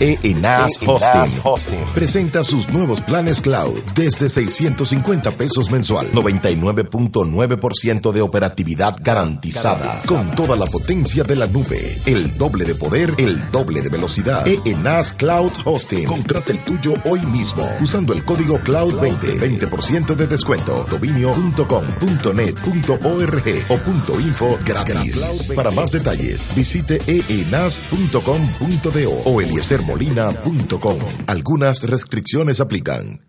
ENAS Hosting. Hosting. Presenta sus nuevos planes cloud desde 650 pesos mensual. 99.9% de operatividad garantizada. Con toda la potencia de la nube. El doble de poder, el doble de velocidad. ENAS Cloud Hosting. Contrata el tuyo hoy mismo. Usando el código CLOUD20. 20% de descuento. Dominio.com.net.org o .info gratis. Para más detalles, visite eenas.com.do o eliesermolina.com. Algunas restricciones aplican.